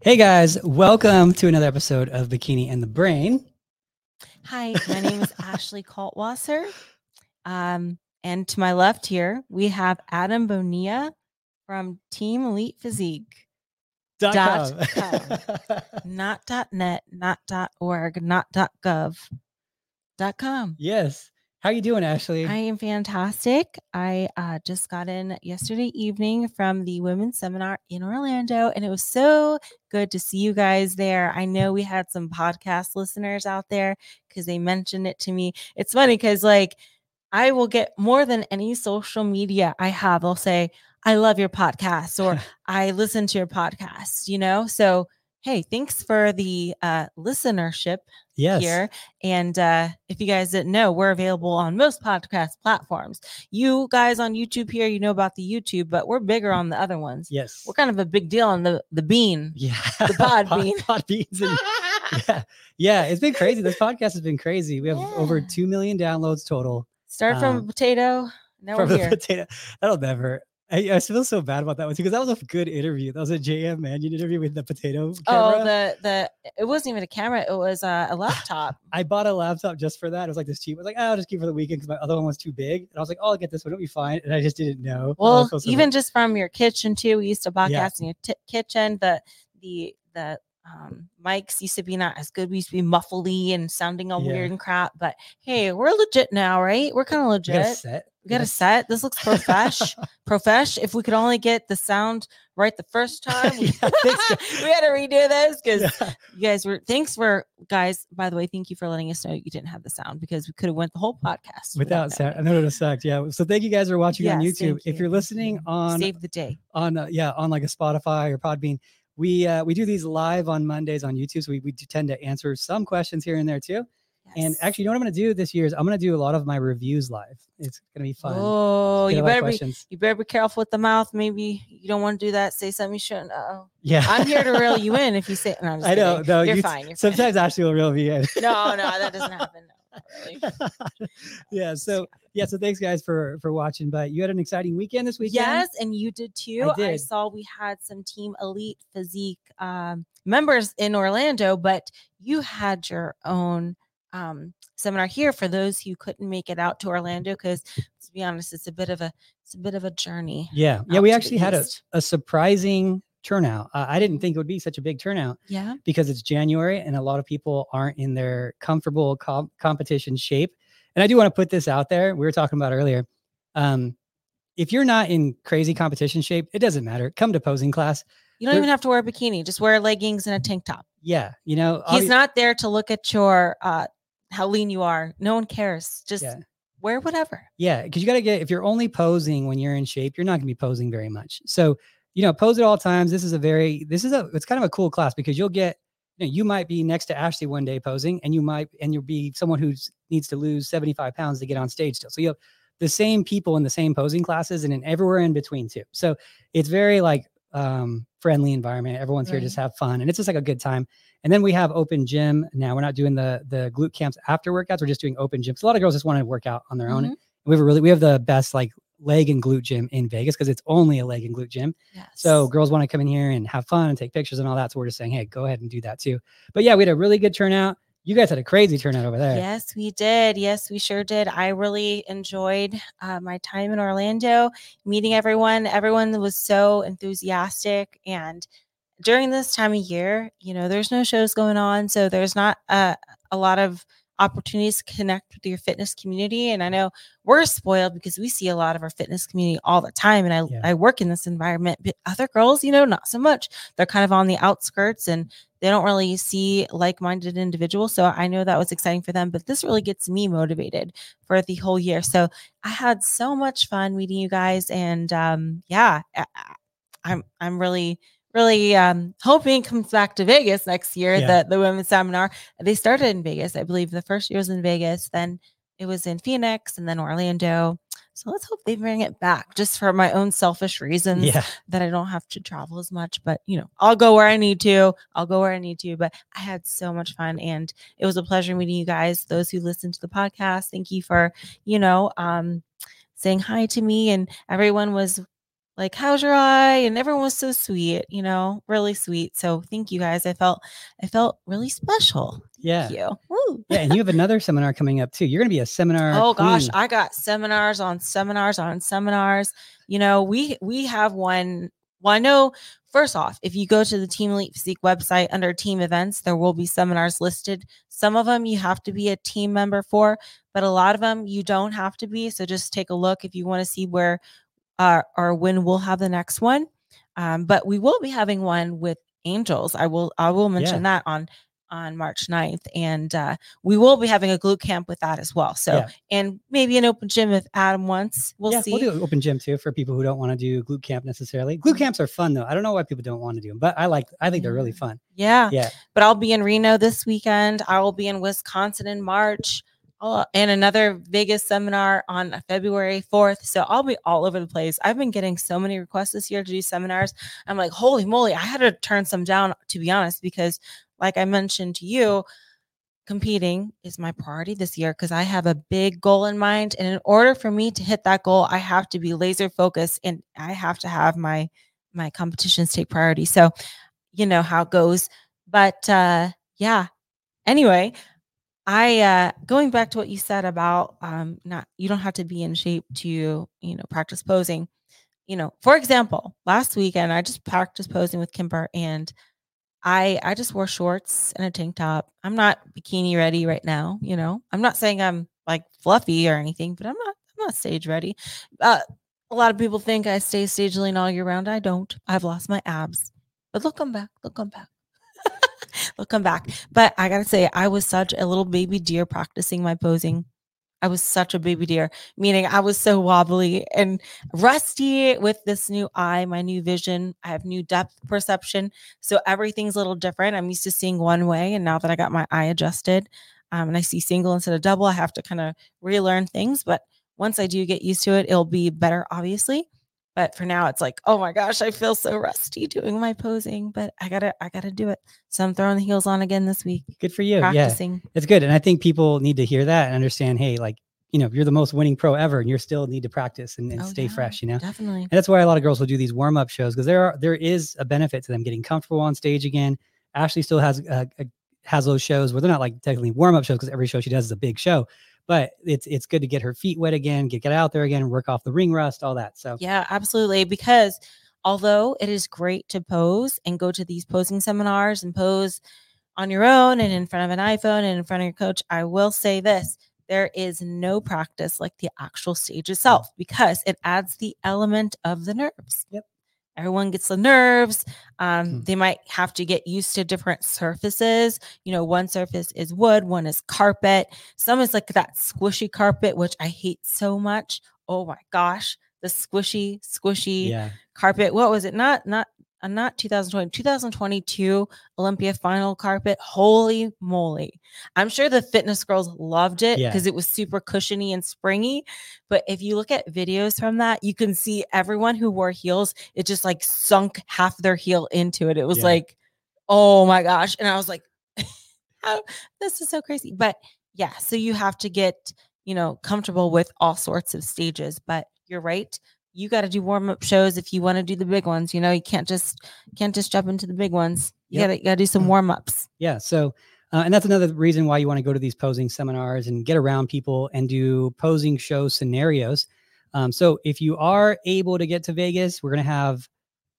Hey guys, welcome to another episode of Bikini and the Brain. Hi, my name is Ashley Kaltwasser. Um, and to my left here, we have Adam Bonilla from Team Elite Physique. Dot Dot com. Not dot net, not dot org, not dot gov. Dot com. yes. How you doing, Ashley? I am fantastic. I uh, just got in yesterday evening from the women's seminar in Orlando, and it was so good to see you guys there. I know we had some podcast listeners out there because they mentioned it to me. It's funny because, like, I will get more than any social media I have. They'll say, I love your podcast or I listen to your podcast, you know? So, hey, thanks for the uh, listenership yes. here. And uh, if you guys didn't know, we're available on most podcast platforms. You guys on YouTube here, you know about the YouTube, but we're bigger on the other ones. Yes. We're kind of a big deal on the the bean. yeah. the Podbean. pod beans and- yeah. Yeah. It's been crazy. This podcast has been crazy. We have over 2 million downloads total. Start from Um, a potato. Now from we're here. potato. That'll never. I, I feel so bad about that one too because that was a good interview. That was a JM Manion interview with the potato camera. Oh, the the it wasn't even a camera. It was uh, a laptop. I bought a laptop just for that. It was like this cheap. I was like, oh, I'll just keep it for the weekend because my other one was too big. And I was like, oh, I'll get this one. It'll be fine. And I just didn't know. Oh, Well, so even bad. just from your kitchen too. We used to podcast Yeah. in your t- kitchen. The the the um, mics used to be not as good. We used to be muffly and sounding all Yeah. weird and crap. But hey, we're legit now, right? We're kind of We got a legit. set. We got a set. This looks profesh. profesh. If we could only get the sound right the first time, we, Yeah, we had to redo this because Yeah. you guys were. Thanks for guys. By the way, thank you for letting us know you didn't have the sound because we could have went the whole podcast Without sound. I know it would have sucked. Yeah. So thank you guys for watching on YouTube. thank If you, you're listening on Save the day. on uh, yeah on like a Spotify or Podbean, we uh, we do these live on Mondays on YouTube. So we, we do tend to answer some questions here and there too. And actually, you know what I'm going to do this year is I'm going to do a lot of my reviews live. It's going to be fun. Oh, you better be you better be careful with the mouth. Maybe you don't want to do that. Say something you shouldn't. Oh, Yeah. I'm here to reel you in. If you say, no, I'm just I know. No, you're you- fine. You're Sometimes Ashley will reel me in. No, no, that doesn't happen. No, really. yeah. So yeah. So thanks guys for for watching. But you had an exciting weekend this weekend. Yes, and you did too. I, did. saw we had some Team Elite Physique um, members in Orlando, but you had your own um, seminar here for those who couldn't make it out to Orlando. Because to be honest, it's a bit of a it's a bit of a journey. Yeah. Yeah. We actually had a, a surprising turnout. Uh, I didn't think it would be such a big turnout Yeah. because it's January and a lot of people aren't in their comfortable com- competition shape. And I do want to put this out there. We were talking about earlier. Um, if you're not in crazy competition shape, it doesn't matter. Come to posing class. You don't There- even have to wear a bikini. Just wear leggings and a tank top. Yeah. You know, He's not there to look at your uh, how lean you are. No one cares. Just Yeah. wear whatever. Yeah, because you got to get if you're only posing when you're in shape, you're not going to be posing very much. So, you know, pose at all times. This is a very this is a it's kind of a cool class because you'll get you know you might be next to Ashley one day posing, and you might and you'll be someone who needs to lose 75 pounds to get on stage still. So you have the same people in the same posing classes and in everywhere in between too. So it's very like um friendly environment. Everyone's here to just have fun and it's just like a good time. And then we have open gym. Now we're not doing the the glute camps after workouts. We're just doing open gyms. A lot of girls just want to work out on their own. Mhm. We have a really we have the best like leg and glute gym in Vegas because it's only a leg and glute gym. Yes. So girls want to come in here and have fun and take pictures and all that. So we're just saying, hey, go ahead and do that too. But yeah, we had a really good turnout. You guys had a crazy turnout over there. Yes, we did. Yes, we sure did. I really enjoyed uh, my time in Orlando, meeting everyone. Everyone was so enthusiastic. And during this time of year, you know, there's no shows going on. So there's not a, a lot of opportunities to connect with your fitness community. And I know we're spoiled because we see a lot of our fitness community all the time. And I, Yeah. I work in this environment, but other girls, you know, not so much. They're kind of on the outskirts and they don't really see like-minded individuals so i know that was exciting for them but this really gets me motivated for the whole year so i had so much fun meeting you guys and um yeah I- i'm i'm really really um hoping it comes back to vegas next year Yeah. the the women's seminar they started in vegas i believe the first year was in vegas then it was in phoenix and then orlando so let's hope they bring it back just for my own selfish reasons Yeah. that I don't have to travel as much. But you know, I'll go where I need to. I'll go where I need to. But I had so much fun, and it was a pleasure meeting you guys. Those who listen to the podcast, thank you for you know um, saying hi to me, and everyone was like, how's your eye? And everyone was so sweet, you know, really sweet. So thank you guys. I felt I felt really special. Yeah. Thank you. Woo. Yeah. And you have another seminar coming up too. You're going to be a seminar. Oh gosh. I got seminars on seminars on seminars. You know, we we have one. Well, I know first off, if you go to the Team Elite Physique website under team events, there will be seminars listed. Some of them you have to be a team member for, but a lot of them you don't have to be. So just take a look if you want to see where uh, or when we'll have the next one. Um, but we will be having one with angels. I will I will mention that on on March 9th. And uh, we will be having a glute camp with that as well. So, Yeah. and maybe an open gym if Adam wants. We'll yeah, see. we'll do an open gym too for people who don't want to do glute camp necessarily. Glute camps are fun though. I don't know why people don't want to do them, but I like. I think they're really fun. yeah. Yeah. But I'll be in Reno this weekend. I will be in Wisconsin in March. Oh, and another Vegas seminar on February 4th. So I'll be all over the place. I've been getting so many requests this year to do seminars. I'm like, holy moly, I had to turn some down, to be honest, because like I mentioned to you, competing is my priority this year because I have a big goal in mind. And in order for me to hit that goal, I have to be laser focused and I have to have my my competitions take priority. So you know how it goes. But uh yeah. Anyway, I uh going back to what you said about um not you don't have to be in shape to, you know, practice posing. You know, for example, last weekend I just practiced posing with Kimber and I I just wore shorts and a tank top. I'm not bikini ready right now, you know. I'm not saying I'm like fluffy or anything, but I'm not I'm not stage ready. Uh a lot of people think I stay stage lean all year round. I don't. I've lost my abs. But look, I'm back. Look, I'm back. they'll come back. But I gotta say, I was such a little baby deer practicing my posing. I was such a baby deer, meaning I was so wobbly and rusty with this new eye, my new vision. I have new depth perception. So everything's a little different. I'm used to seeing one way. And now that I got my eye adjusted um, and I see single instead of double, I have to kind of relearn things. But once I do get used to it, it'll be better, obviously. But for now, it's like, oh my gosh, I feel so rusty doing my posing, but I gotta, I gotta do it. So I'm throwing the heels on again this week, Good for you. Yeah. practicing. It's good. And I think people need to hear that and understand, hey, like, you know, you're the most winning pro ever and you still need to practice and, and Oh, stay yeah, fresh, you know? Definitely. And that's why a lot of girls will do these warm up shows because there are there is a benefit to them getting comfortable on stage again. Ashley still has uh, uh, has those shows where they're not like technically warm up shows because every show she does is a big show, but it's it's good to get her feet wet again, get get out there again, work off the ring rust, all that. So Yeah, absolutely. Because although it is great to pose and go to these posing seminars and pose on your own and in front of an iPhone and in front of your coach, I will say this there is no practice like the actual stage itself because it adds the element of the nerves. Yep. Everyone gets the nerves. Um, Hmm. They might have to get used to different surfaces. You know, one surface is wood, one is carpet. Some is like that squishy carpet, which I hate so much. Oh my gosh, the squishy, squishy yeah, carpet. What was it? Not not uh, not 2020, 2022 Olympia final carpet. Holy moly. I'm sure the fitness girls loved it Yeah. because it was super cushiony and springy. But if you look at videos from that, you can see everyone who wore heels, it just like sunk half their heel into it. It was Yeah. like, oh my gosh. And I was like, how, this is so crazy. But yeah, so you have to get, you know, comfortable with all sorts of stages. But you're right you got to do warm up shows if you want to do the big ones. You know, you can't just can't just jump into the big ones. You Yep. gotta gotta do some warm ups. yeah. So. Uh, and that's another reason why you want to go to these posing seminars and get around people and do posing show scenarios. Um, so if you are able to get to Vegas, we're going to have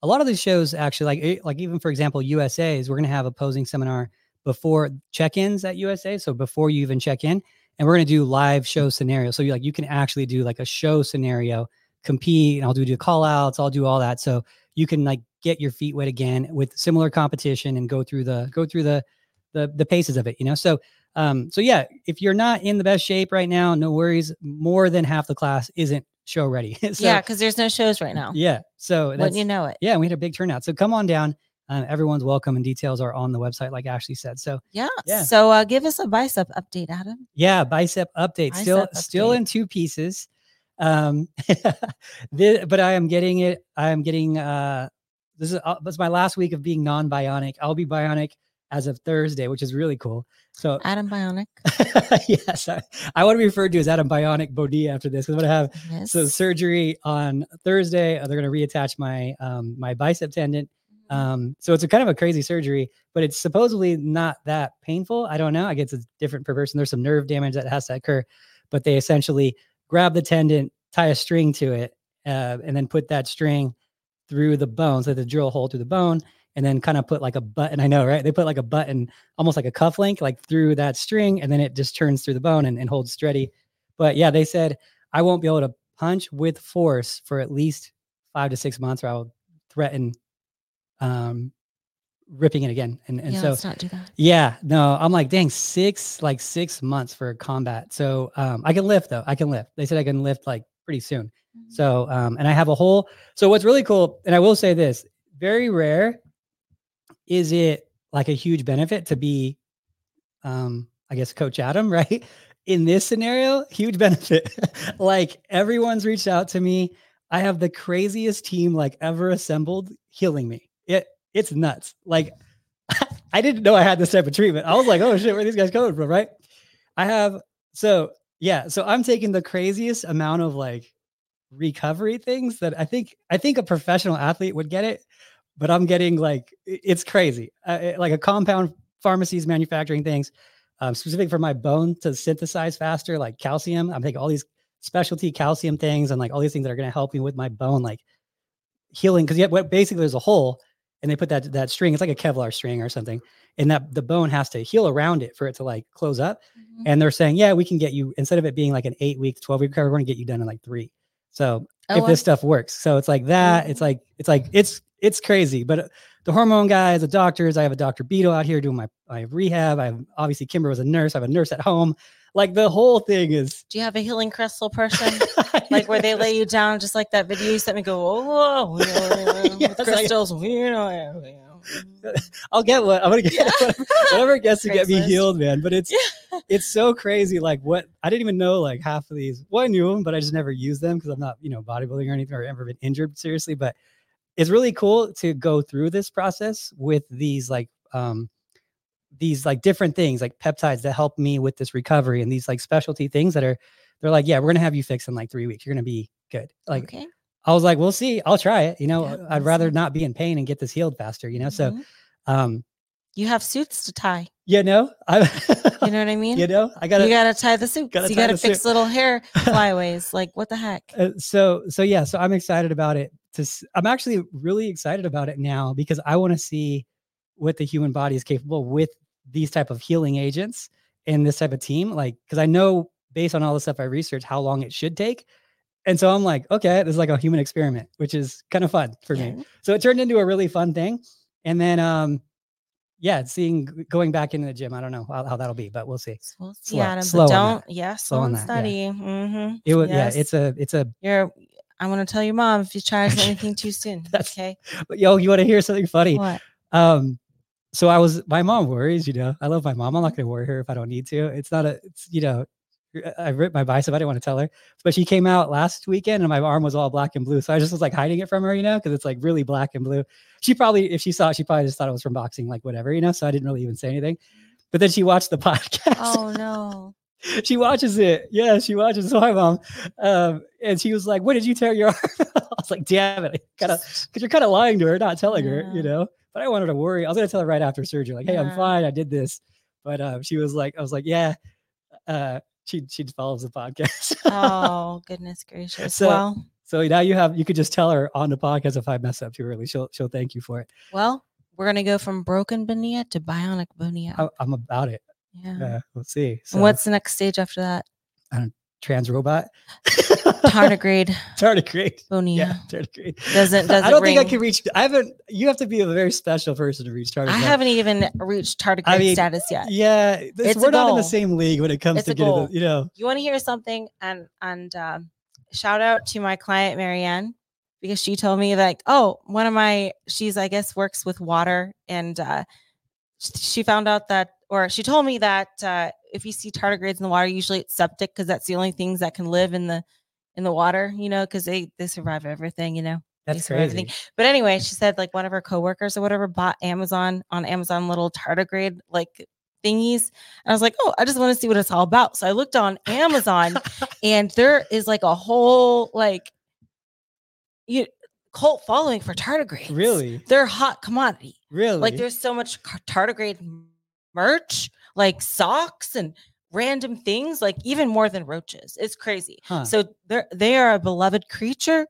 a lot of these shows actually, like eh, like even for example, USA's, we're going to have a posing seminar before check-ins at USA. So before you even check in, and we're going to do live show scenarios. So you like you can actually do like a show scenario, compete, and I'll do the call outs, I'll do all that. So you can like get your feet wet again with similar competition and go through the go through the the the paces of it, you know. So um so yeah, if you're not in the best shape right now, no worries. More than half the class isn't show ready. so, yeah, because there's no shows right now. yeah. So Wouldn't you know it? yeah, we had a big turnout. So come on down. Um, everyone's welcome, and details are on the website, like Ashley said. So Yeah. Yeah. So uh, give us a bicep update, Adam. yeah, bicep update still Bicep still update. in two pieces. Um, thi- but I am getting it. I am getting uh, this is uh, this is my last week of being non-bionic. I'll be bionic as of Thursday, which is really cool. So Adam Bionic. yes, I, I want to be referred to as Adam Bionic Bonilla after this. I'm gonna have Yes. so surgery on Thursday. uh, They're gonna reattach my um my bicep tendon. Mhm. Um, so it's a kind of a crazy surgery, but it's supposedly not that painful. I don't know. I guess it's different per person. There's some nerve damage that has to occur, but they essentially grab the tendon, tie a string to it, uh, and then put that string through the bone. So the drill hole through the bone and then kind of put like a button. I know, right? They put like a button, almost like a cuff link, like through that string, and then it just turns through the bone and, and holds steady. But yeah, they said I won't be able to punch with force for at least five to six months, or I'll threaten um ripping it again. And and yeah, so let's not do that. yeah, no, I'm like, dang, six like six months for combat. So um I can lift though. I can lift. They said I can lift like pretty soon. Mhm. So, um, and I have a whole. So, what's really cool, and I will say this: very rare is it like a huge benefit to be, um, I guess, Coach Adam, right? In this scenario, huge benefit. like everyone's reached out to me. I have the craziest team like ever assembled healing me. It it's nuts. Like I didn't know I had this type of treatment. I was like, oh shit, where these guys coming from? Right. I have so yeah, so I'm taking the craziest amount of like recovery things that I think I think a professional athlete would get it, but I'm getting like it's crazy. Uh, like a compound pharmacies manufacturing things um, specific for my bone to synthesize faster, like calcium. I'm taking all these specialty calcium things and like all these things that are going to help me with my bone, like healing. Because yet, what basically there's a hole, and they put that that string. It's like a Kevlar string or something, and that the bone has to heal around it for it to like close up Mhm. and they're saying, yeah, we can get you instead of it being like an eight week, 12 week recovery, we're going to get you done in like three. So Oh, if wow. this stuff works, so it's like that. It's Mhm. like, it's like, it's, it's crazy. But uh, the hormone guys, the doctors, I have a Dr. beetle out here doing my, my rehab. I have obviously Kimber was a nurse. I have a nurse at home. Like the whole thing is Do you have a healing crystal person? like where they lay you down, just like that video you sent me. Go, oh, whoa, know, Yes, crystals. You know, yeah, yeah. I'll get what I'm gonna get Yeah. whatever, whatever it gets to get me healed, man. But it's Yeah. it's so crazy. Like what I didn't even know like half of these. Well, I knew them, but I just never used them because I'm not, you know, bodybuilding or anything or ever been injured seriously. But it's really cool to go through this process with these like um these like different things like peptides that help me with this recovery and these like specialty things that are they're like, yeah, we're gonna have you fixed in like three weeks. You're gonna be good. Like okay. I was like, we'll see. I'll try it. You know, Yeah, I'd rather see. not be in pain and get this healed faster, you know? So Mhm. um you have suits to tie. you know, I You know what I mean? you know, I gotta you gotta tie the suits. gotta you gotta fix suit. little hair flyaways. like what the heck? uh, so so yeah so i'm excited about it to s- i'm actually really excited about it now because i want to see what the human body is capable with these type of healing agents and this type of team like because i know based on all the stuff i researched how long it should take and so i'm like okay this is like a human experiment which is kind of fun for me so it turned into a really fun thing and then um yeah seeing going back into the gym i don't know how, how that'll be but we'll see we'll see, Slow- Adam. slow but on don't, yeah, Slow slow on that, yeah. Mm-hmm. it was Yes. yeah it's a it's a You're. I'm gonna tell your mom if you try anything too soon. That's- okay. yo you want to hear something funny What? Um, so I was my mom worries, you know. I love my mom. I'm not gonna worry her if I don't need to. It's not a it's you know, I- ripped my bicep. I didn't want to tell her. But she came out last weekend and my arm was all black and blue. So I just was like hiding it from her, you know, because it's like really black and blue. She probably, if she saw it, she probably just thought it was from boxing, like whatever, you know. So I didn't really even say anything. But then she watched the podcast. Oh no. she watches it. Yeah, she watches. So hi, mom. Um, and she was like, What did you tear your arm?" I was like, "Damn it, kind of, because you're kind of lying to her, not telling her, you know." But I wanted to worry. I was gonna tell her right after surgery, like, "Hey, I'm fine. I did this." But um, she was like, "I was like, yeah." Uh, she she follows the podcast. Oh goodness gracious. So- well, so now you have you could just tell her on the podcast if I mess up too early. She'll she'll thank you for it. well, we're gonna go from broken Bonilla to bionic Bonilla. I, I'm about it. yeah. Yeah, we'll see. So, what's the next stage after that? Trans robot? Tardigrade Tardigrade. Bonilla. Yeah, tardigrade. Doesn't doesn't I don't think I can reach. I haven't. You have to be a very special person to reach tardigrade. I haven't even reached tardigrade mean, status yet. Yeah, this, we're not in the same league when it comes It's to getting. The, you know, You want to hear something? And and um, shout out to my client Marianne because she told me like, oh, one of my she's I guess works with water and uh, she found out that or she told me that uh, if you see tardigrades in the water, usually it's septic because that's the only things that can live in the in the water. You know, because they they survive everything. You know. That's for everything. But anyway, she said like one of her coworkers or whatever bought Amazon on Amazon little tardigrade like thingies. And I was like, oh, I just want to see what it's all about. So I looked on Amazon and there is like a whole like you cult following for tardigrades. Really? They're a hot commodity. Really? Like there's so much tardigrade merch, like socks and random things, like even more than roaches. It's crazy. Huh. So they're they are a beloved creature,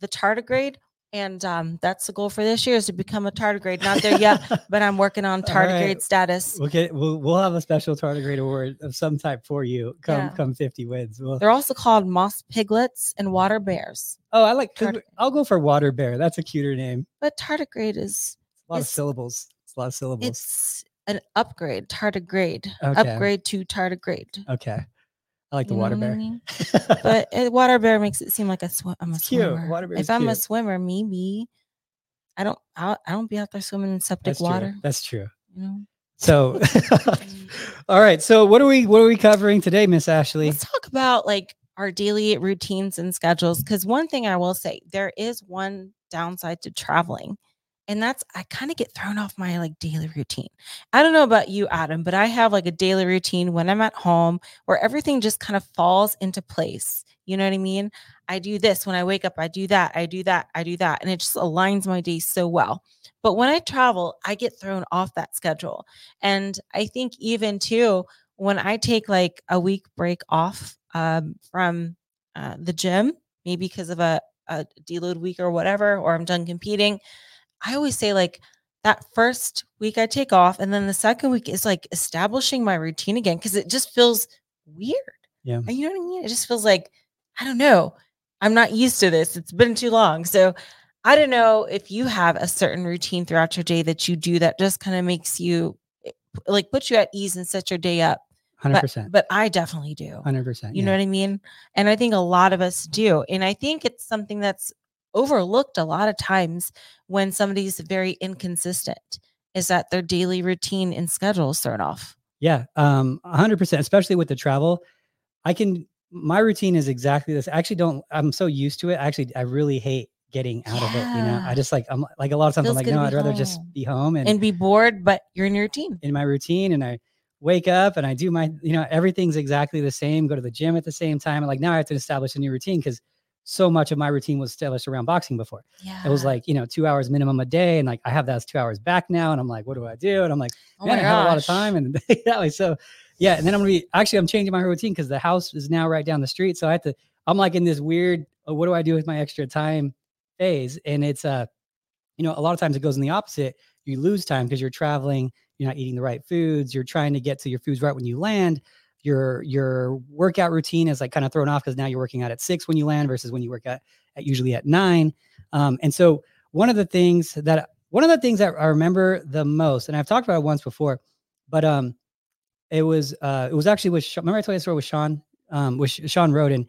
the tardigrade. And um, that's the goal for this year is to become a tardigrade. Not there yet, but I'm working on All right. tardigrade status. We'll get we'll we'll have a special tardigrade award of some type for you. Come Yeah. come 50 wins. We'll, They're also called moss piglets and water bears. oh, I like Tard- I'll go for water bear. That's a cuter name. But tardigrade is A lot of syllables. It's a lot of syllables. it's an upgrade, tardigrade, Okay. upgrade to tardigrade. okay. I like the You know water what I bear. mean? But water bear makes it seem like a sw- I'm a It's cute. swimmer. Water bear if I'm a swimmer, maybe I don't. I, I don't be out there swimming in septic That's water. true. That's true. You know. So all right. So what are we what are we covering today, Miss Ashley? Let's talk about like our daily routines and schedules. Because one thing I will say, there is one downside to traveling, and that's I kind of get thrown off my like daily routine. I don't know about you, Adam, but I have like a daily routine when I'm at home where everything just kind of falls into place. You know what I mean? I do this when I wake up, I do that, I do that, I do that. And it just aligns my day so well. But when I travel, I get thrown off that schedule. And I think even too, when I take like a week break off um, from uh, the gym, maybe because of a, a deload week or whatever, or I'm done competing, I always say like that first week I take off, and then the second week is like establishing my routine again because it just feels weird. Yeah. You know what I mean? It just feels like I don't know. I'm not used to this. It's been too long. So I don't know if you have a certain routine throughout your day that you do that just kind of makes you eh, like put you at ease and set your day up. 100%. but I definitely do. Hundred percent. You know what I mean? And I think a lot of us do. And I think it's something that's overlooked a lot of times when somebody's very inconsistent is that their daily routine and schedule is thrown off. Yeah, um, hundred percent. Especially with the travel, I can. My routine is exactly this. I actually don't. I'm so used to it. Actually, I really hate getting out of it. You know, I just like. I'm like a lot of times. Feels I'm like, no, I'd rather just be home and, And be bored, but you're in your routine. in my routine, and I wake up and I do my. You know, everything's exactly the same. Go to the gym at the same time. And like now, I have to establish a new routine because so much of my routine was established around boxing before. Yeah. It was like you know two hours minimum a day, and like I have that as two hours back now, and I'm like, what do I do? And I'm like. oh man, I have a lot of time and that way. So yeah, and then I'm gonna be actually I'm changing my routine because the house is now right down the street. So I have to I'm like in this weird oh, what do I do with my extra time phase? And it's uh, you know, a lot of times it goes in the opposite. You lose time because you're traveling, you're not eating the right foods, you're trying to get to your foods right when you land. Your your workout routine is like kind of thrown off because now you're working out at six when you land versus when you work out at usually at nine. Um, and so one of the things that one of the things that I remember the most, and I've talked about it once before, but um, it was uh, it was actually with remember I told you the story with Shawn, um, with Shawn Rhoden,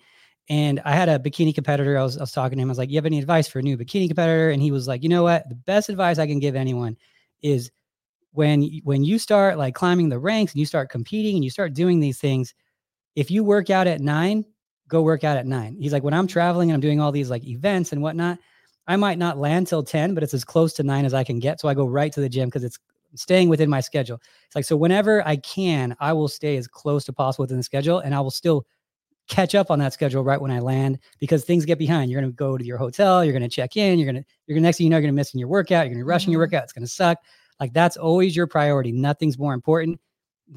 and I had a bikini competitor. I was I was talking to him. I was like, "You have any advice for a new bikini competitor?" And he was like, "You know what? The best advice I can give anyone is when when you start like climbing the ranks and you start competing and you start doing these things, if you work out at nine, go work out at nine. He's like, when I'm traveling and I'm doing all these like events and whatnot, I might not land till 10, but it's as close to nine as I can get. So I go right to the gym because it's staying within my schedule. It's like, so whenever I can, I will stay as close to possible within the schedule and I will still catch up on that schedule right when I land because things get behind. You're going to go to your hotel, you're going to check in, you're going to, you're going to, next thing you know, you're going to miss in your workout, you're going to be rushing your Mhm. workout. It's going to suck. Like that's always your priority. Nothing's more important.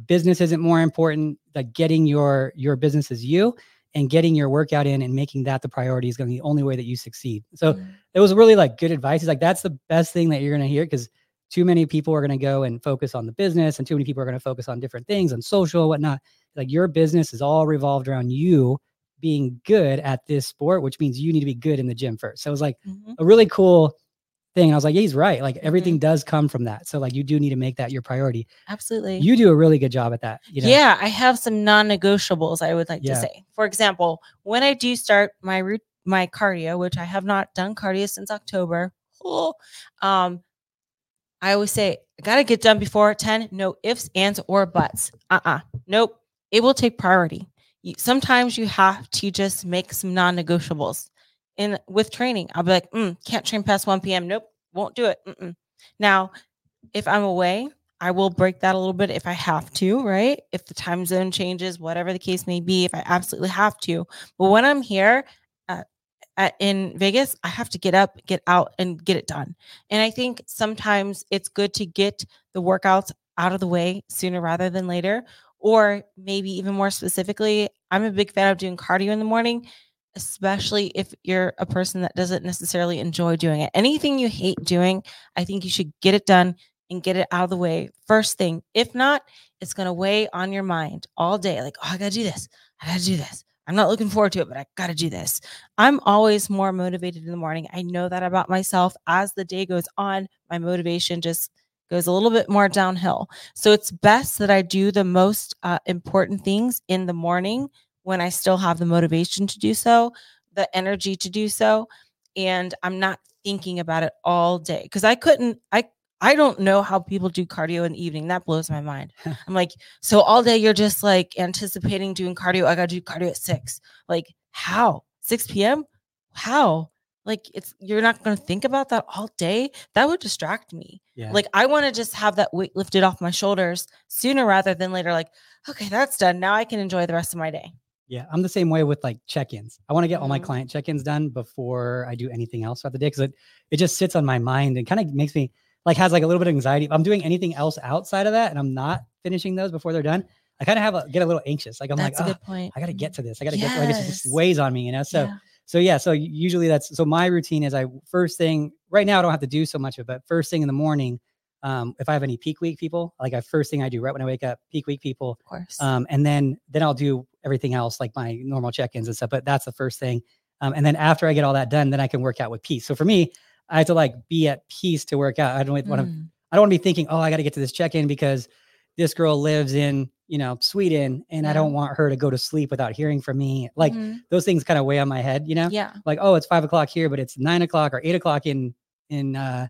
Business isn't more important. Like getting your, your business is you and getting your workout in and making that the priority is going to be the only way that you succeed. So Mm. it was really like good advice. He's like, that's the best thing that you're going to hear because too many people are going to go and focus on the business and too many people are going to focus on different things on social, whatnot. Like your business is all revolved around you being good at this sport, which means you need to be good in the gym first. So it was like Mhm. a really cool thing. And I was like, yeah, he's right. Like Mm-hmm. everything does come from that. So like you do need to make that your priority. Absolutely. You do a really good job at that. You know? Yeah, I have some non-negotiables I would like Yeah. to say. For example, when I do start my route my cardio, which I have not done cardio since October, oh, um, I always say I gotta get done before 10. No ifs, ands, or buts. Uh-uh. Nope. It will take priority. You, sometimes you have to just make some non-negotiables. In with training. I'll be like, mm, can't train past 1 p.m. Nope, won't do it. Mm-mm. Now, if I'm away, I will break that a little bit if I have to, right? If the time zone changes, whatever the case may be, if I absolutely have to. But when I'm here at, at, in Vegas, I have to get up, get out, and get it done. And I think sometimes it's good to get the workouts out of the way sooner rather than later. Or maybe even more specifically, I'm a big fan of doing cardio in the morning especially if you're a person that doesn't necessarily enjoy doing it. Anything you hate doing, I think you should get it done and get it out of the way first thing. If not, it's going to weigh on your mind all day. Like, oh, I got to do this. I got to do this. I'm not looking forward to it, but I got to do this. I'm always more motivated in the morning. I know that about myself. As the day goes on, my motivation just goes a little bit more downhill. So it's best that I do the most uh, important things in the morning when I still have the motivation to do so, the energy to do so, and I'm not thinking about it all day because I couldn't I I don't know how people do cardio in the evening. That blows my mind. I'm like, so all day you're just like anticipating doing cardio. I got to do cardio at six. Like, how? 6 p.m.? How? Like, it's you're not going to think about that all day. That would distract me. Yeah. Like, I want to just have that weight lifted off my shoulders sooner rather than later. Like, okay, that's done. Now I can enjoy the rest of my day. Yeah, I'm the same way with like check-ins. I want to get all my mm-hmm. client check-ins done before I do anything else throughout the day because it it just sits on my mind and kind of makes me like has like a little bit of anxiety. If I'm doing anything else outside of that and I'm not finishing those before they're done, I kind of have a get a little anxious. Like I'm that's like, a good oh, point. I got to get to this. I got to yes. get to, like it just weighs on me, you know. So yeah. so yeah. So usually that's so my routine is I first thing right now I don't have to do so much of it, but first thing in the morning um, if I have any peak week people, like I first thing I do right when I wake up, peak week people, of course. Um, and then then I'll do everything else like my normal check-ins and stuff. But that's the first thing. Um, and then after I get all that done, then I can work out with peace. So for me, I have to like be at peace to work out. I don't want to. Mm. I don't want to be thinking, oh, I got to get to this check-in because this girl lives in you know Sweden, and yeah. I don't want her to go to sleep without hearing from me. Like mm-hmm. those things kind of weigh on my head, you know. Yeah. Like oh, it's five o'clock here, but it's nine o'clock or eight o'clock in in uh,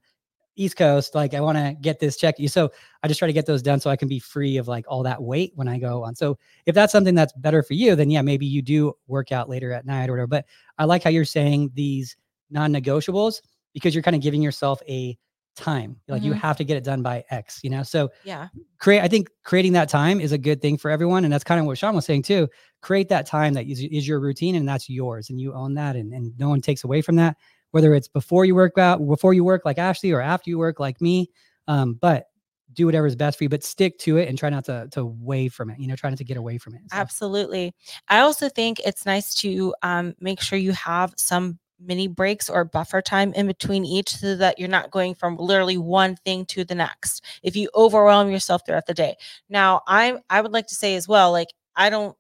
East Coast, like I want to get this check. So I just try to get those done so I can be free of like all that weight when I go on. So if that's something that's better for you, then yeah, maybe you do work out later at night or whatever. But I like how you're saying these non-negotiables because you're kind of giving yourself a time. Like mm-hmm. you have to get it done by X, you know? So yeah, create, I think creating that time is a good thing for everyone. And that's kind of what Shawn was saying too. Create that time that is, is your routine and that's yours and you own that and, and no one takes away from that whether it's before you work out, before you work like Ashley, or after you work like me. Um, but do whatever is best for you, but stick to it and try not to to away from it. You know, try not to get away from it. So. Absolutely. I also think it's nice to um, make sure you have some mini breaks or buffer time in between each so that you're not going from literally one thing to the next if you overwhelm yourself throughout the day now i i would like to say as well like i don't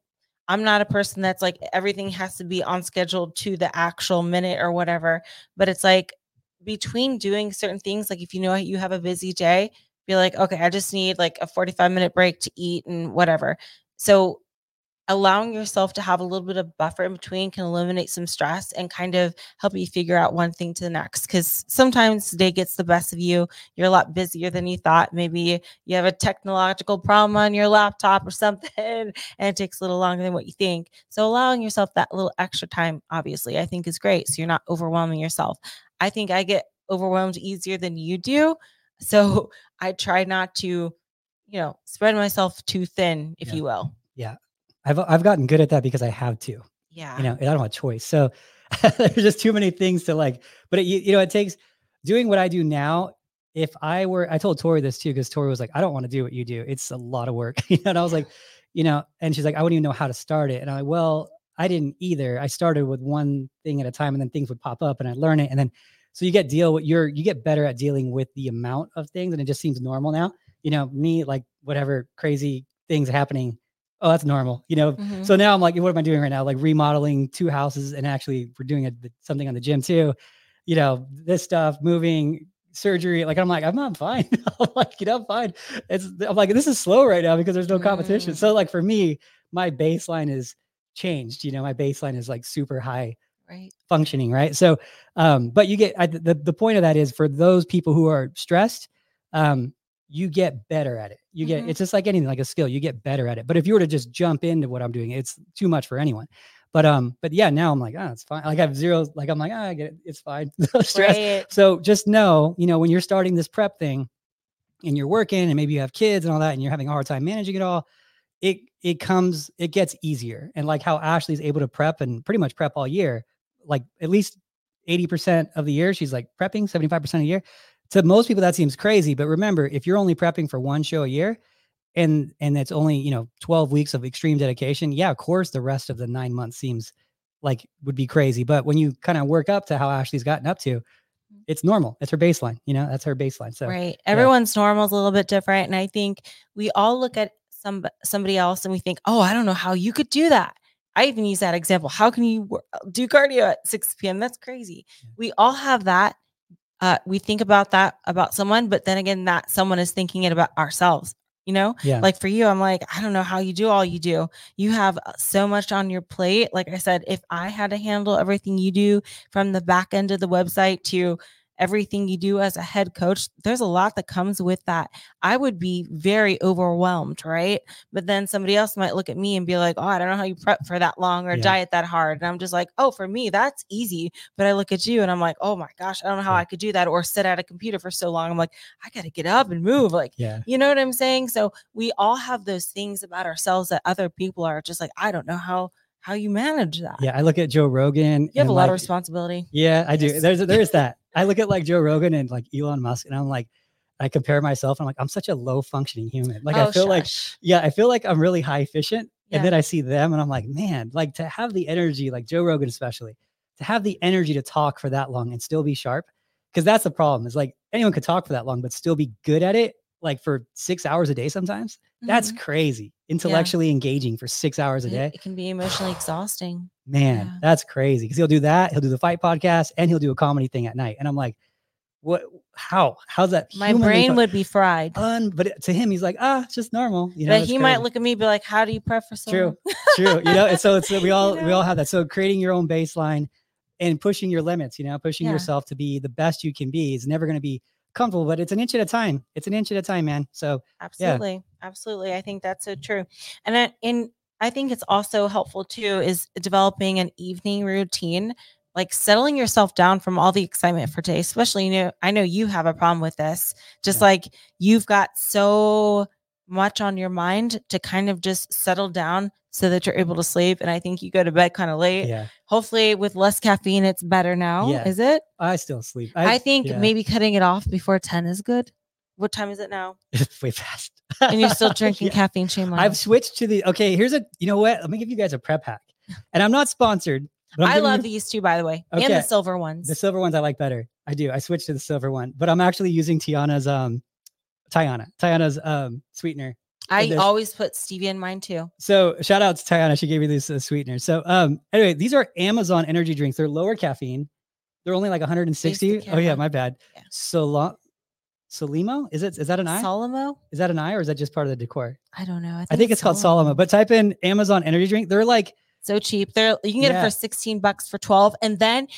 I'm not a person that's like everything has to be on schedule to the actual minute or whatever. But it's like between doing certain things, like if you know you have a busy day, be like, okay, I just need like a 45 minute break to eat and whatever. So allowing yourself to have a little bit of buffer in between can eliminate some stress and kind of help you figure out one thing to the next. Because sometimes the day gets the best of you. You're a lot busier than you thought. Maybe you have a technological problem on your laptop or something, and it takes a little longer than what you think. So, allowing yourself that little extra time, obviously, I think is great. So, you're not overwhelming yourself. I think I get overwhelmed easier than you do. So, I try not to, you know, spread myself too thin, if yeah. you will. Yeah. I've I've gotten good at that because I have to. Yeah. You know, I don't have a choice. So there's just too many things to like, but it, you, you know, it takes doing what I do now. If I were, I told Tori this too, because Tori was like, I don't want to do what you do. It's a lot of work. and I was like, you know, and she's like, I wouldn't even know how to start it. And I'm like, well, I didn't either. I started with one thing at a time and then things would pop up and I'd learn it. And then so you get deal with your you get better at dealing with the amount of things and it just seems normal now. You know, me like whatever crazy things happening oh, that's normal, you know. Mm-hmm. So now I'm like, what am I doing right now? Like remodeling two houses, and actually we're doing a, something on the gym too. You know, this stuff, moving, surgery. Like I'm like, I'm not fine. I'm like, you know, I'm fine. It's I'm like, this is slow right now because there's no competition. Mm. So like for me, my baseline is changed. You know, my baseline is like super high right functioning right so um but you get I, the the point of that is for those people who are stressed um you get better at it. You get mm-hmm. it's just like anything, like a skill. You get better at it. But if you were to just jump into what I'm doing, it's too much for anyone. But um, but yeah, now I'm like, ah, it's fine. Like I have zero. Like I'm like, ah, I get it. It's fine. No stress. Right. So just know, you know, when you're starting this prep thing, and you're working, and maybe you have kids and all that, and you're having a hard time managing it all, it it comes, it gets easier. And like how Ashley's able to prep and pretty much prep all year, like at least 80% of the year, she's like prepping 75% of the year. To most people, that seems crazy. But remember, if you're only prepping for one show a year, and and it's only you know 12 weeks of extreme dedication yeah of course the rest of the nine months seems like would be crazy but when you kind of work up to how ashley's gotten up to mm. it's normal it's her baseline you know that's her baseline so right. Everyone's normal is a little bit different. And I think we all look at some somebody else and we think, oh, I don't know how you could do that. I even use that example. How can you do cardio at 6 p.m.? That's crazy. Yeah. We all have that. Uh, we think about that about someone, but then again, that someone is thinking it about ourselves. You know, yeah like for you, I'm like, I don't know how you do all you do. You have uh, so much on your plate. Like I said, if I had to handle everything you do from the back end of the website to everything you do as a head coach, there's a lot that comes with that. I would be very overwhelmed, right? But then somebody else might look at me and be like, Oh, I don't know how you prep for that long or Yeah. diet that hard. And I'm just like, Oh, for me, that's easy. But I look at you and I'm like, Oh my gosh, I don't know how I could do that or sit at a computer for so long. I'm like, I got to get up and move. Like, yeah you know what I'm saying? So we all have those things about ourselves that other people are just like, I don't know how how you manage that. yeah i look at joe rogan You have a lot of responsibility. Yeah, I do. There's there's that. I look at like Joe Rogan and like Elon Musk, and I'm like, I compare myself. I'm like, I'm such a low functioning human. Like I Oh, feel like, yeah, I feel like I'm really high efficient. Yeah. And then I see them, and I'm like, man, like to have the energy, like Joe Rogan especially, to have the energy to talk for that long and still be sharp, because that's the problem. Is like anyone could talk for that long, but still be good at it, like for six hours a day. Sometimes that's Mhm. crazy. Intellectually engaging for six hours a day It can be emotionally exhausting. Man, Yeah. that's crazy. Because he'll do that. He'll do the fight podcast and he'll do a comedy thing at night. And I'm like, what? How? How's that? My brain po- would be fried. Un, but it- to him, he's like, ah, it's just normal. You know, but he might look at me and be like, How do you so True. true. You know, and so it's we all we know? all have that. So creating your own baseline and pushing your limits. You know, pushing Yeah. yourself to be the best you can be is never going to be comfortable, but it's an inch at a time. It's an inch at a time, man. So Absolutely. Absolutely. I think that's so true. And I, and I think it's also helpful too is developing an evening routine, like settling yourself down from all the excitement for today, especially you know, I know you have a problem with this. Just Yeah. like you've got so much on your mind to kind of just settle down so that you're able to sleep. And I think you go to bed kind of late. yeah, Hopefully with less caffeine, it's better now. Yeah. Is it? I still sleep. I, think yeah, maybe cutting it off before 10 is good. What time is it now? it's way fast. And you're still drinking Yeah. caffeine. Shame on. I've switched to the okay. Here's a you know what? Let me give you guys a prep hack. And I'm not sponsored. I love you- these two, by the way, and the silver ones. the silver ones. I like better. I do. I switched to the silver one, but I'm actually using Tiana's um, Tiana, Tiana's um sweetener. I this- always put stevia in mine too. So shout out to Tiana. She gave me these uh, sweeteners. So um, anyway, these are Amazon energy drinks. They're lower caffeine. They're only like 160. Oh yeah, my bad. Yeah. Solo, Solimo? Is it? Is that an I? Solimo? is that an I or is that just part of the decor? I don't know. I think it's called Solimo. But type in Amazon energy drink. They're like so cheap. They're you can get it for 16 bucks for 12. And then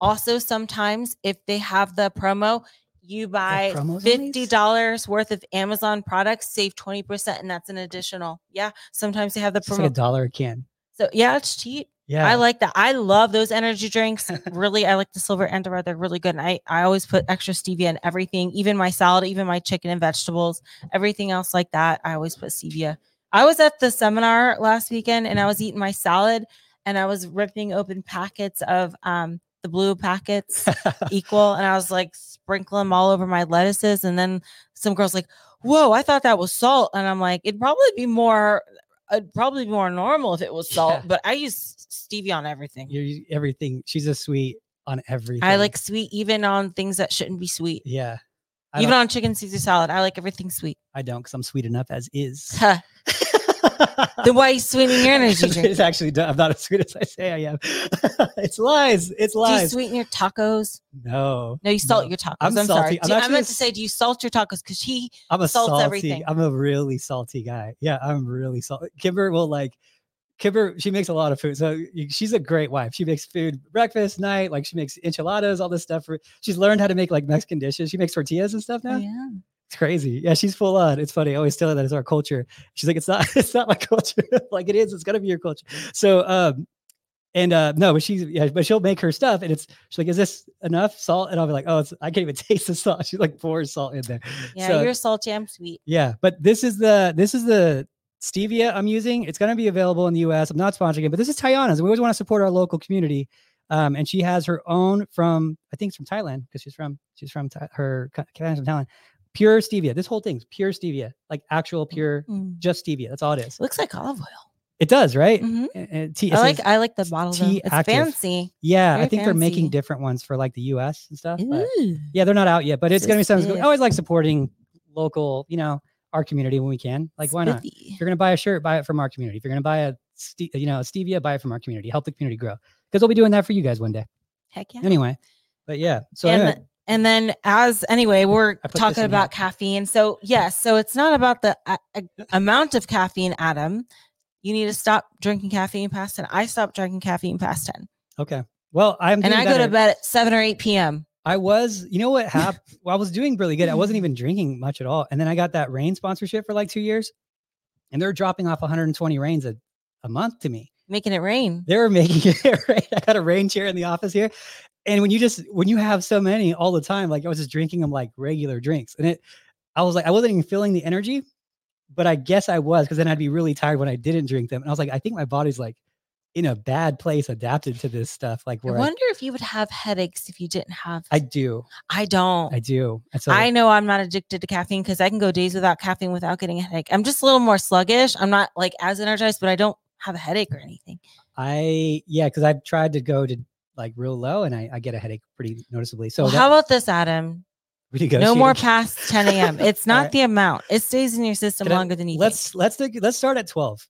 also sometimes if they have the promo, you buy fifty dollars worth of Amazon products, save 20%, and that's an additional. Yeah. Sometimes they have the it's promo. like a dollar a can. so yeah, it's cheap. Yeah. I like that. I love those energy drinks. really, I like the silver and the red. They're really good. And I, I always put extra stevia in everything, even my salad, even my chicken and vegetables, everything else like that. I always put stevia. I was at the seminar last weekend and I was eating my salad and I was ripping open packets of um the blue packets equal and I was like sprinkling them all over my lettuces. And then some girls like, whoa, I thought that was salt. And I'm like, it'd probably be more it'd probably be more normal if it was salt, Yeah. but I use stevia on everything. You're everything. She's a sweet on everything. I like sweet even on things that shouldn't be sweet. Yeah. I Even on chicken Caesar salad, I like everything sweet. I don't because I'm sweet enough as is. Then why are you sweetening your energy drink? it's actually I'm not as sweet as I say I am. it's lies. It's lies. Do you sweeten your tacos? no, No, you salt No. your tacos. I'm I'm, salty. sorry. I'm Do- I actually a meant to say, do you salt your tacos? Because he I'm a salts salty. everything. I'm a really salty guy. Yeah, I'm really salty. Kimber will like. Kimber, she makes a lot of food. So she's a great wife. She makes food breakfast, night, like she makes enchiladas, all this stuff. For, she's learned how to make like Mexican dishes. She makes tortillas and stuff now. Oh, yeah. It's crazy. Yeah, she's full on. It's funny. I always tell her that it's our culture. She's like, it's not, it's not my culture. like it is, it's gonna be your culture. So um And uh no, but she's yeah, but she'll make her stuff and it's she's like, is this enough salt? And I'll be like, oh, it's I can't even taste the salt. She's like pours salt in there. Yeah, So- you're salty. I'm sweet. Yeah, but this is the this is the stevia I'm using. It's going to be available in the US. I'm not sponsoring it, but this is Tayana's. We always want to support our local community. Um, and she has her own from I think it's from Thailand because she's from she's from Tha- her ca- Canada's from Thailand. Pure stevia. This whole thing's pure stevia, like actual pure, Mm. just stevia. That's all it is. Looks like olive oil. It does, right? Mhm. And- and tea- I like I like the bottle. though. tea It's fancy. yeah, I very think they're making different ones for like the US and stuff. yeah, they're not out yet, but it's This gonna be something. I always like supporting local, you know, our community when we can. Like, why not? Spiffy. If you're gonna buy a shirt, buy it from our community. If you're gonna buy a, ste- you know, a stevia, buy it from our community. Help the community grow because we'll be doing that for you guys one day. Heck yeah. Anyway, but yeah. So and, anyway, and then as anyway we're I put this talking about here. caffeine so yes so it's not about the uh, uh, amount of caffeine adam you need to stop drinking caffeine past 10 i stopped drinking caffeine past 10 okay. Well, I'm and i go to bed at 7 or 8 p.m I was, you know what happened? well, I was doing really good. I wasn't even drinking much at all, and then I got that Reign sponsorship for like two years, and they're dropping off 120 Reigns a, a month to me. Making it rain they were making it right. I got a Reign chair in the office here. And when you just when you have so many all the time, like I was just drinking them like regular drinks. And it I was like, I wasn't even feeling the energy, but I guess I was because then I'd be really tired when I didn't drink them. And I was like, I think my body's like in a bad place adapted to this stuff. Like i where I, wonder if you would have headaches if you didn't have I do. i don't I do. So I know I'm not addicted to caffeine because I can go days without caffeine without getting a headache. I'm just a little more sluggish. I'm not like as energized, but I don't have a headache or anything. I yeah, because I've tried to go to like real low and I, I get a headache pretty noticeably. So well, that, how about this, Adam? No more past 10 a.m. It's not right. the amount. It stays in your system I- longer than you let's let's think- let's start at 12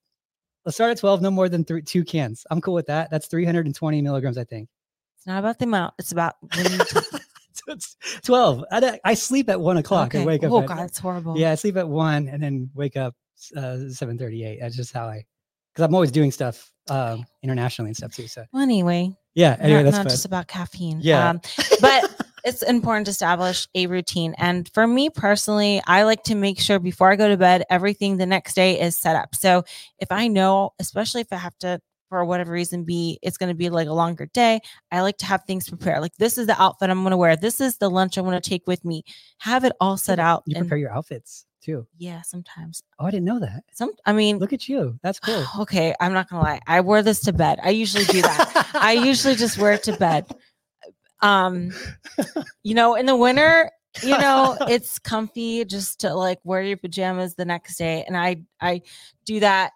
let's start at 12 no more than three two cans i'm cool with that that's 320 milligrams i think think. It's not about the amount. It's about when you it's 12 I, I sleep at one o'clock okay. and wake up Oh at- God, it's horrible. yeah i sleep at one and then wake up uh 7:38 that's just how i because i'm always doing stuff um internationally and stuff too so Well, anyway, yeah anyway not, that's not fun. just about caffeine. Yeah. Um, but it's important to establish a routine. And for me personally, I like to make sure before I go to bed, everything the next day is set up. So if I know, especially if I have to, for whatever reason, be it's going to be like a longer day, I like to have things prepared. Like this is the outfit I'm going to wear. This is the lunch I want to take with me. Have it all set out. you prepare your outfits too yeah, sometimes. oh i didn't know that Some, I mean, look at you that's cool okay, I'm not gonna lie. I wear this to bed. I usually do that. I usually just wear it to bed. Um, you know, in the winter, you know, it's comfy just to like wear your pajamas the next day. And I I do that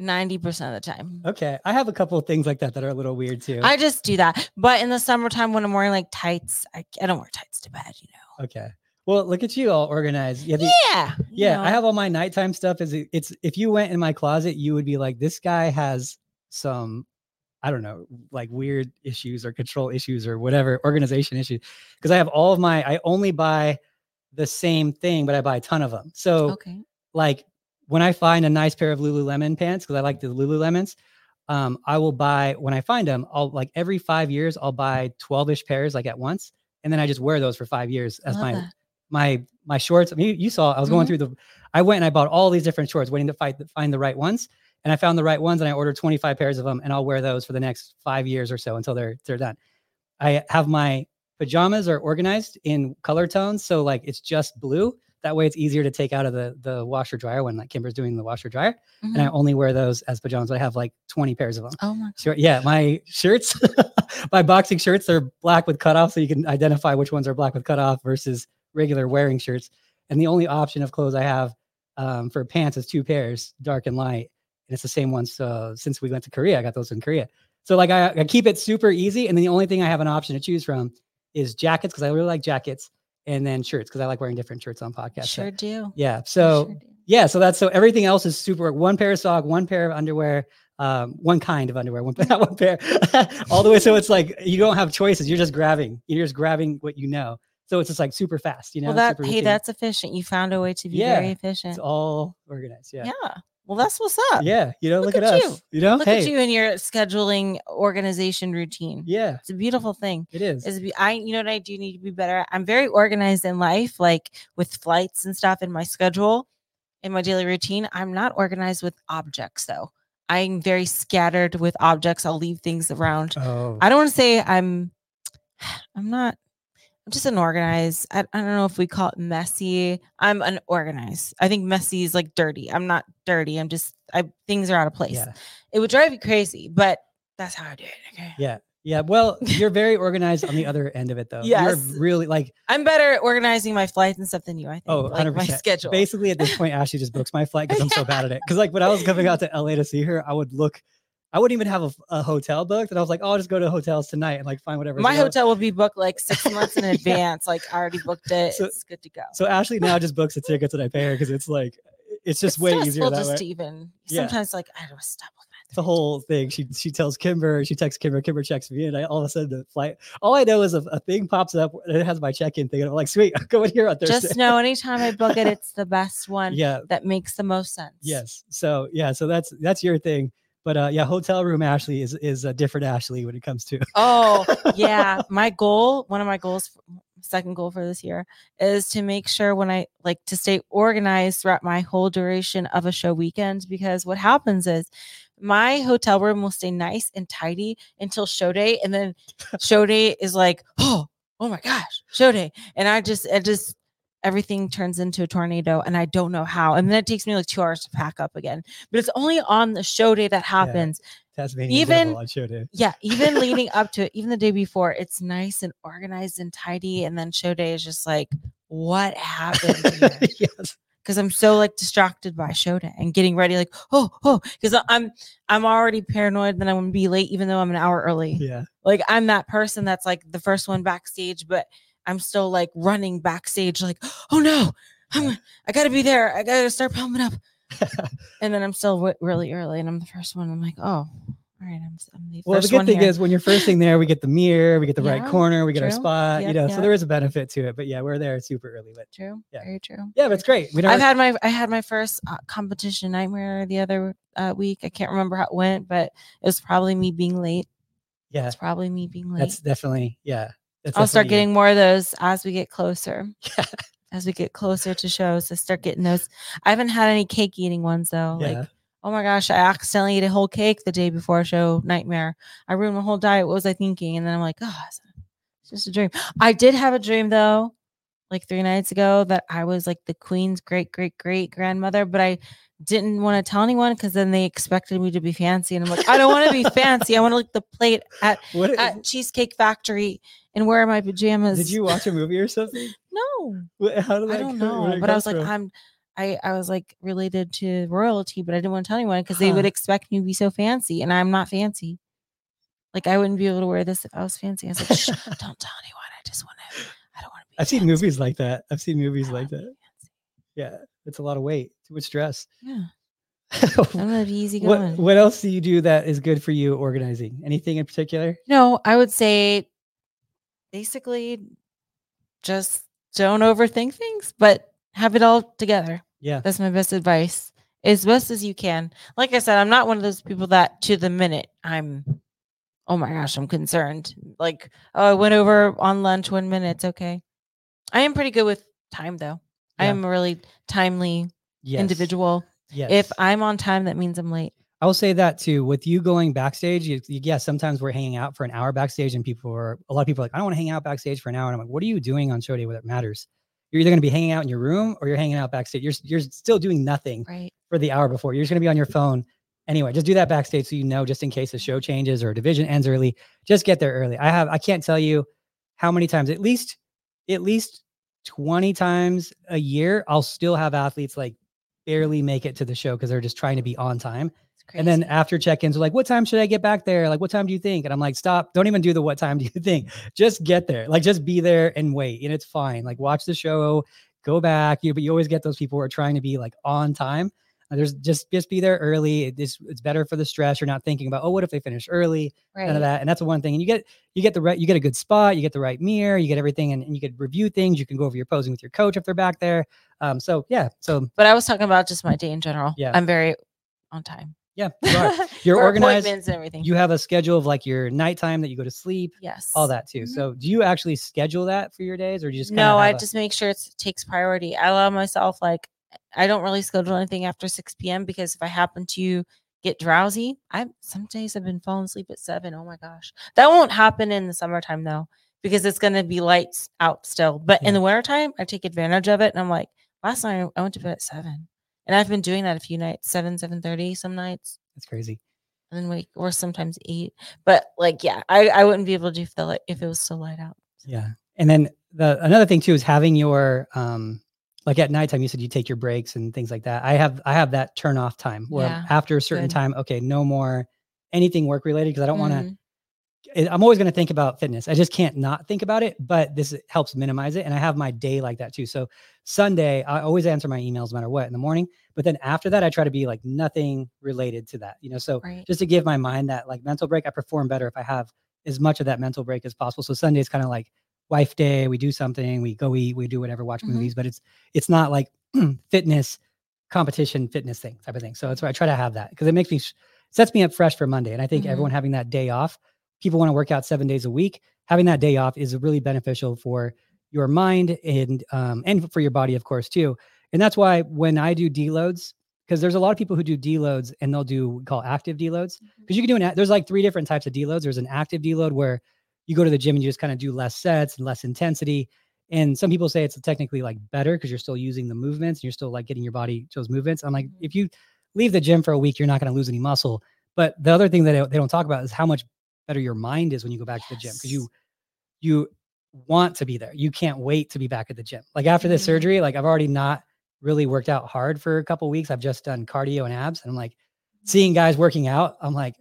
90% of the time. okay i have a couple of things like that that are a little weird too I just do that. But in the summertime when I'm wearing like tights, I, I don't wear tights to bed, you know. okay well look at you all organized yeah, the- Yeah. you Yeah, I have all my nighttime stuff. Is it- it's if you went in my closet, you would be like, this guy has some, I don't know, like weird issues or control issues or whatever organization issues. Because I have all of my, I only buy the same thing, but I buy a ton of them. So Okay. like when I find a nice pair of Lululemon pants, because I like the Lululemons, um, I will buy when I find them. I'll like every five years, I'll buy twelve ish pairs like at once, and then I just wear those for five years as Love my that. My my shorts. I mean, you, you saw I was going Mhm. through the. I went and I bought all these different shorts, waiting to fight find the right ones, and I found the right ones, and I ordered twenty five pairs of them, and I'll wear those for the next five years or so until they're they're done. I have my pajamas are organized in color tones, so like it's just blue. That way, it's easier to take out of the the washer dryer when like Kimber's doing the washer dryer, and I Mhm. only wear those as pajamas. I have like twenty pairs of them. Oh my Sure. Yeah, my shirts, my boxing shirts are black with cutoff, so you can identify which ones are black with cutoff versus regular wearing shirts. And the only option of clothes I have um, for pants is two pairs, dark and light, and it's the same ones uh, since we went to Korea. I got those in Korea, so like I, I keep it super easy. And then the only thing I have an option to choose from is jackets because I really like jackets, and then shirts because I like wearing different shirts on podcasts. So, sure do. yeah. So sure do. yeah, so that's so everything else is super. One pair of sock, one pair of underwear, um, one kind of underwear, one, one pair, all the way. So it's like you don't have choices. You're just grabbing. You're just grabbing what you know. So it's just like super fast. You know. well, that hey, routine. that's efficient. You found a way to be Yeah, very efficient. it's all organized. Yeah. Yeah. Well, that's what's up. Yeah. You know, look, Look at, at us. You, know, Look hey. at you and your scheduling organization routine. Yeah, It's a beautiful thing. it is. Is I you know what I do need to be better. at? I'm very organized in life, like with flights and stuff in my schedule, in my daily routine. I'm not organized with objects though. I'm very scattered with objects. I'll leave things around. Oh, I don't want to say I'm I'm not I'm just unorganized. I, I don't know if we call it messy. I'm unorganized. I think messy is like dirty. I'm not dirty. I'm just I things are out of place. yeah, It would drive you crazy, but that's how I do it. Okay. yeah, yeah. Well, you're very organized on the other end of it, though. Yes. you're really like I'm better at organizing my flights and stuff than you, I think. Oh, like my 100%. schedule. basically at this point, Ashley just books my flight because I'm so bad at it. Because like when I was coming out to LA to see her, I would look. I wouldn't even have a, a hotel booked, and I was like, "Oh, I'll just go to hotels tonight and like find whatever." my hotel will be booked like six months in Yeah. advance. Like I already booked it. So- it's good to go. So Ashley now just books the tickets and I pay her because it's like it's just It's way easier that just way. to even Yeah. sometimes like I don't stop looking at It's the whole thing. She she tells Kimber, she texts Kimber, Kimber checks me, and I all of a sudden the flight. All I know is a, a thing pops up and it has my check-in thing, and I'm like, "Sweet, I'm going here on Thursday." Just know anytime I book it, it's the best one yeah, that makes the most sense. yes. So yeah, so that's that's your thing. But uh, yeah, hotel room Ashley is is a different Ashley when it comes to Oh, yeah. My goal, one of my goals, second goal for this year is to make sure when I like to stay organized throughout my whole duration of a show weekend. Because what happens is my hotel room will stay nice and tidy until show day. And then show day is like, oh, oh my gosh, show day. And I just, it just, everything turns into a tornado and I don't know how. And then it takes me like two hours to pack up again. But it's only on the show day that happens. Tasmania Even- on show day. Yeah, even leading up to it, even the day before, it's nice and organized and tidy. And then show day is just like, what happened? yes. Because I'm so like distracted by show day and getting ready, like, oh, oh, because I'm I'm already paranoid that I'm gonna be late, even though I'm an hour early. Yeah. Like I'm that person that's like the first one backstage, but I'm still like running backstage, like, oh no, I'm I gotta be there. I gotta start pumping up. and then I'm still w- really early, and I'm the first one. I'm like, oh, all right, I'm, I'm the Well, the good thing here. is when you're first thing there, we get the mirror, we get the right corner, we get our true. spot, you Yep, know. So there is a benefit to it. But yeah, we're there super early. But True. Yeah. Very true. yeah, but it's great. We don't. I've had my I had my first uh, competition nightmare the other uh, week. I can't remember how it went, but it was probably me being late. yeah, It's probably me being late. that's definitely yeah. That's I'll start getting more of those as we get closer. Yeah. As we get closer to shows, I start getting those. I haven't had any cake eating ones though. Yeah. Like, oh my gosh, I accidentally ate a whole cake the day before a show. Nightmare. I ruined my whole diet. What was I thinking? And then I'm like, oh, it's it's just a dream. I did have a dream though, like three nights ago, that I was like the queen's great great great grandmother, but I didn't want to tell anyone because then they expected me to be fancy, and I'm like, I don't want to be fancy. I want to lick the plate at What at Cheesecake Factory and wear my pajamas. did you watch a movie or something? No, What- How did I don't come- know. But I was like, from? I'm, I, I was like related to royalty, but I didn't want to tell anyone because they would expect me to be so fancy, and I'm not fancy. Like I wouldn't be able to wear this if I was fancy. I was like, Shh, don't tell anyone. I just want to. I don't want to be. I've seen fancy. movies like that. I've seen movies like that. Yeah, it's a lot of weight, too much stress. Yeah, I'm gonna be easy what going. What else do you do that is good for you organizing? Anything in particular? No, I would say basically just don't overthink things, but have it all together. Yeah, That's my best advice. As best as you can. Like I said, I'm not one of those people that to the minute I'm oh my gosh, I'm concerned. Like, oh, I went over on lunch one minute. It's okay. I am pretty good with time though. I am a really timely yes. individual. Yes. If I'm on time, that means I'm late. I will say that too. With you going backstage, you, you- yeah, sometimes we're hanging out for an hour backstage, and people are a lot of people are like, I don't want to hang out backstage for an hour. And I'm like, what are you doing on show day where it matters? You're either going to be hanging out in your room or you're hanging out backstage. You're you're still doing nothing Right. for the hour before. You're just going to be on your phone anyway. Just do that backstage so you know, just in case the show changes or a division ends early. Just get there early. I have I can't tell you how many times at least at least 20 times a year I'll still have athletes like barely make it to the show because they're just trying to be on time. And then after check-ins, they're like, "What time should I get back there? Like, what time do you think?" And I'm like, "Stop! Don't even do the what time do you think? Just get there. Like, just be there and wait, and it's fine. Like, watch the show, go back. You, but you always get those people who are trying to be like on time. And there's just just be there early. It- It's it's better for the stress. You're not thinking about oh, what if they finish early? right. None of that. And that's the one thing. And you get you get the right you get a good spot. You get the right mirror. You get everything, and, and you can review things. You can go over your posing with your coach if they're back there. Um. So yeah. So But I was talking about just my day in general. Yeah. I'm very on time. yeah. You are. You're organized. and everything. you have a schedule of like your nighttime that you go to sleep, yes. all that too. Mhm. So do you actually schedule that for your days or do you just no, I have just make sure it takes priority. I allow myself like I don't really schedule anything after 6 p.m. because if I happen to get drowsy. I some days I've been falling asleep at seven. Oh my gosh. That won't happen in the summertime though, because it's gonna be lights out still. But Yeah. in the wintertime, I take advantage of it and I'm like, last night I went to bed at seven. And I've been doing that a few nights, seven, seven thirty some nights. That's crazy. And then wake or sometimes eight. But like, yeah, I, I wouldn't be able to do if the light if it was still light out. Yeah. And then the another thing too is having your um like at nighttime you said you take your breaks and things like that. I have I have that turn off time where Yeah, after a certain good. time, okay, no more anything work related because I don't want to. Mm-hmm. I'm always going to think about fitness. I just can't not think about it, but this helps minimize it. And I have my day like that too. So Sunday, I always answer my emails no matter what in the morning. But then after that, I try to be like nothing related to that, you know? So Right. just to give my mind that like mental break, I perform better if I have as much of that mental break as possible. So Sunday is kind of like wife day. We do something, we go eat, we do whatever, watch Mhm. movies, but it's, it's not like fitness competition fitness thing type of thing. So that's why I try to have that because it makes me, sets me up fresh for Monday. And I think Mhm. everyone having that day off people want to work out seven days a week. Having that day off is really beneficial for your mind and um, and for your body, of course, too. And that's why when I do deloads, because there's a lot of people who do deloads and they'll do what we call active deloads. Because you can do an there's like three different types of deloads. There's an active deload where you go to the gym and you just kind of do less sets and less intensity. And some people say it's technically like better because you're still using the movements and you're still like getting your body those movements. I'm like, if you leave the gym for a week, you're not going to lose any muscle. But the other thing that they- don't talk about is how much better your mind is when you go back to the gym because you you want to be there. You can't wait to be back at the gym. Like after this Mhm. surgery, like I've already not really worked out hard for a couple weeks. I've just done cardio and abs, and I'm like seeing guys working out. I'm like,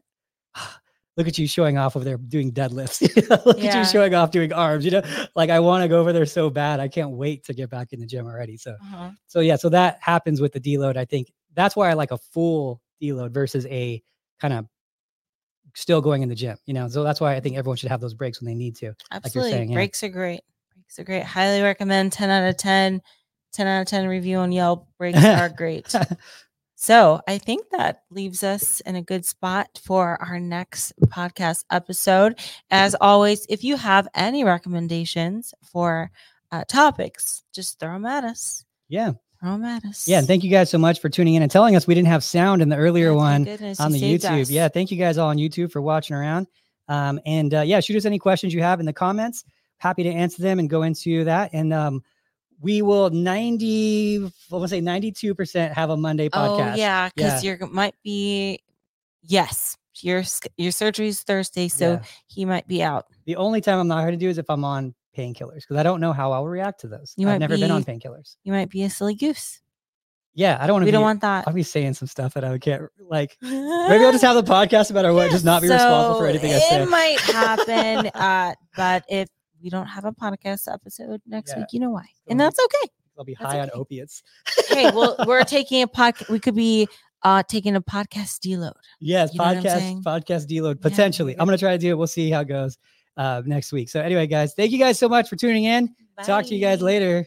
look at you showing off over there doing deadlifts. look at you showing off doing arms. You know, like I want to go over there so bad. I can't wait to get back in the gym already. So Uh-huh. so yeah, so that happens with the deload. I think that's why I like a full deload versus a kind of still going in the gym, you know. So that's why I think everyone should have those breaks when they need to. Absolutely. saying, yeah. Breaks are great. Breaks are great. Highly recommend 10 out of 10. 10 out of 10 review on Yelp. Breaks are great. So I think that leaves us in a good spot for our next podcast episode. As always, if you have any recommendations for uh, topics, just throw them at us. yeah. Throw them at us. Yeah, and thank you guys so much for tuning in and telling us we didn't have sound in the earlier thank one goodness on the YouTube. us. Yeah, thank you guys all on YouTube for watching around. Um, and uh, yeah, shoot us any questions you have in the comments. Happy to answer them and go into that. And um, we will 90, I want to say 92% have a Monday podcast. Oh yeah, because Yeah. you're might be yes. Your your surgery's Thursday, so Yeah. he might be out. The only time I'm not going to do is if I'm on painkillers because I don't know how I'll react to those. You I've might never been on painkillers. You might be a silly goose. Yeah, I don't want to We be. don't want that. I'll be saying some stuff that I can't like. Maybe I'll just have the podcast about our what, just not be responsible for anything I say. It might happen, uh, but if we don't have a podcast episode next Yeah. week, you know why, and that's okay. I'll be That's high on okay. opiates. hey, well, we're taking a podcast. We could be uh taking a podcast deload. Yes, You know podcast podcast deload Yeah, potentially. I'm gonna try to do it. We'll see how it goes uh, next week. So anyway, guys, thank you guys so much for tuning in. Talk to you guys later.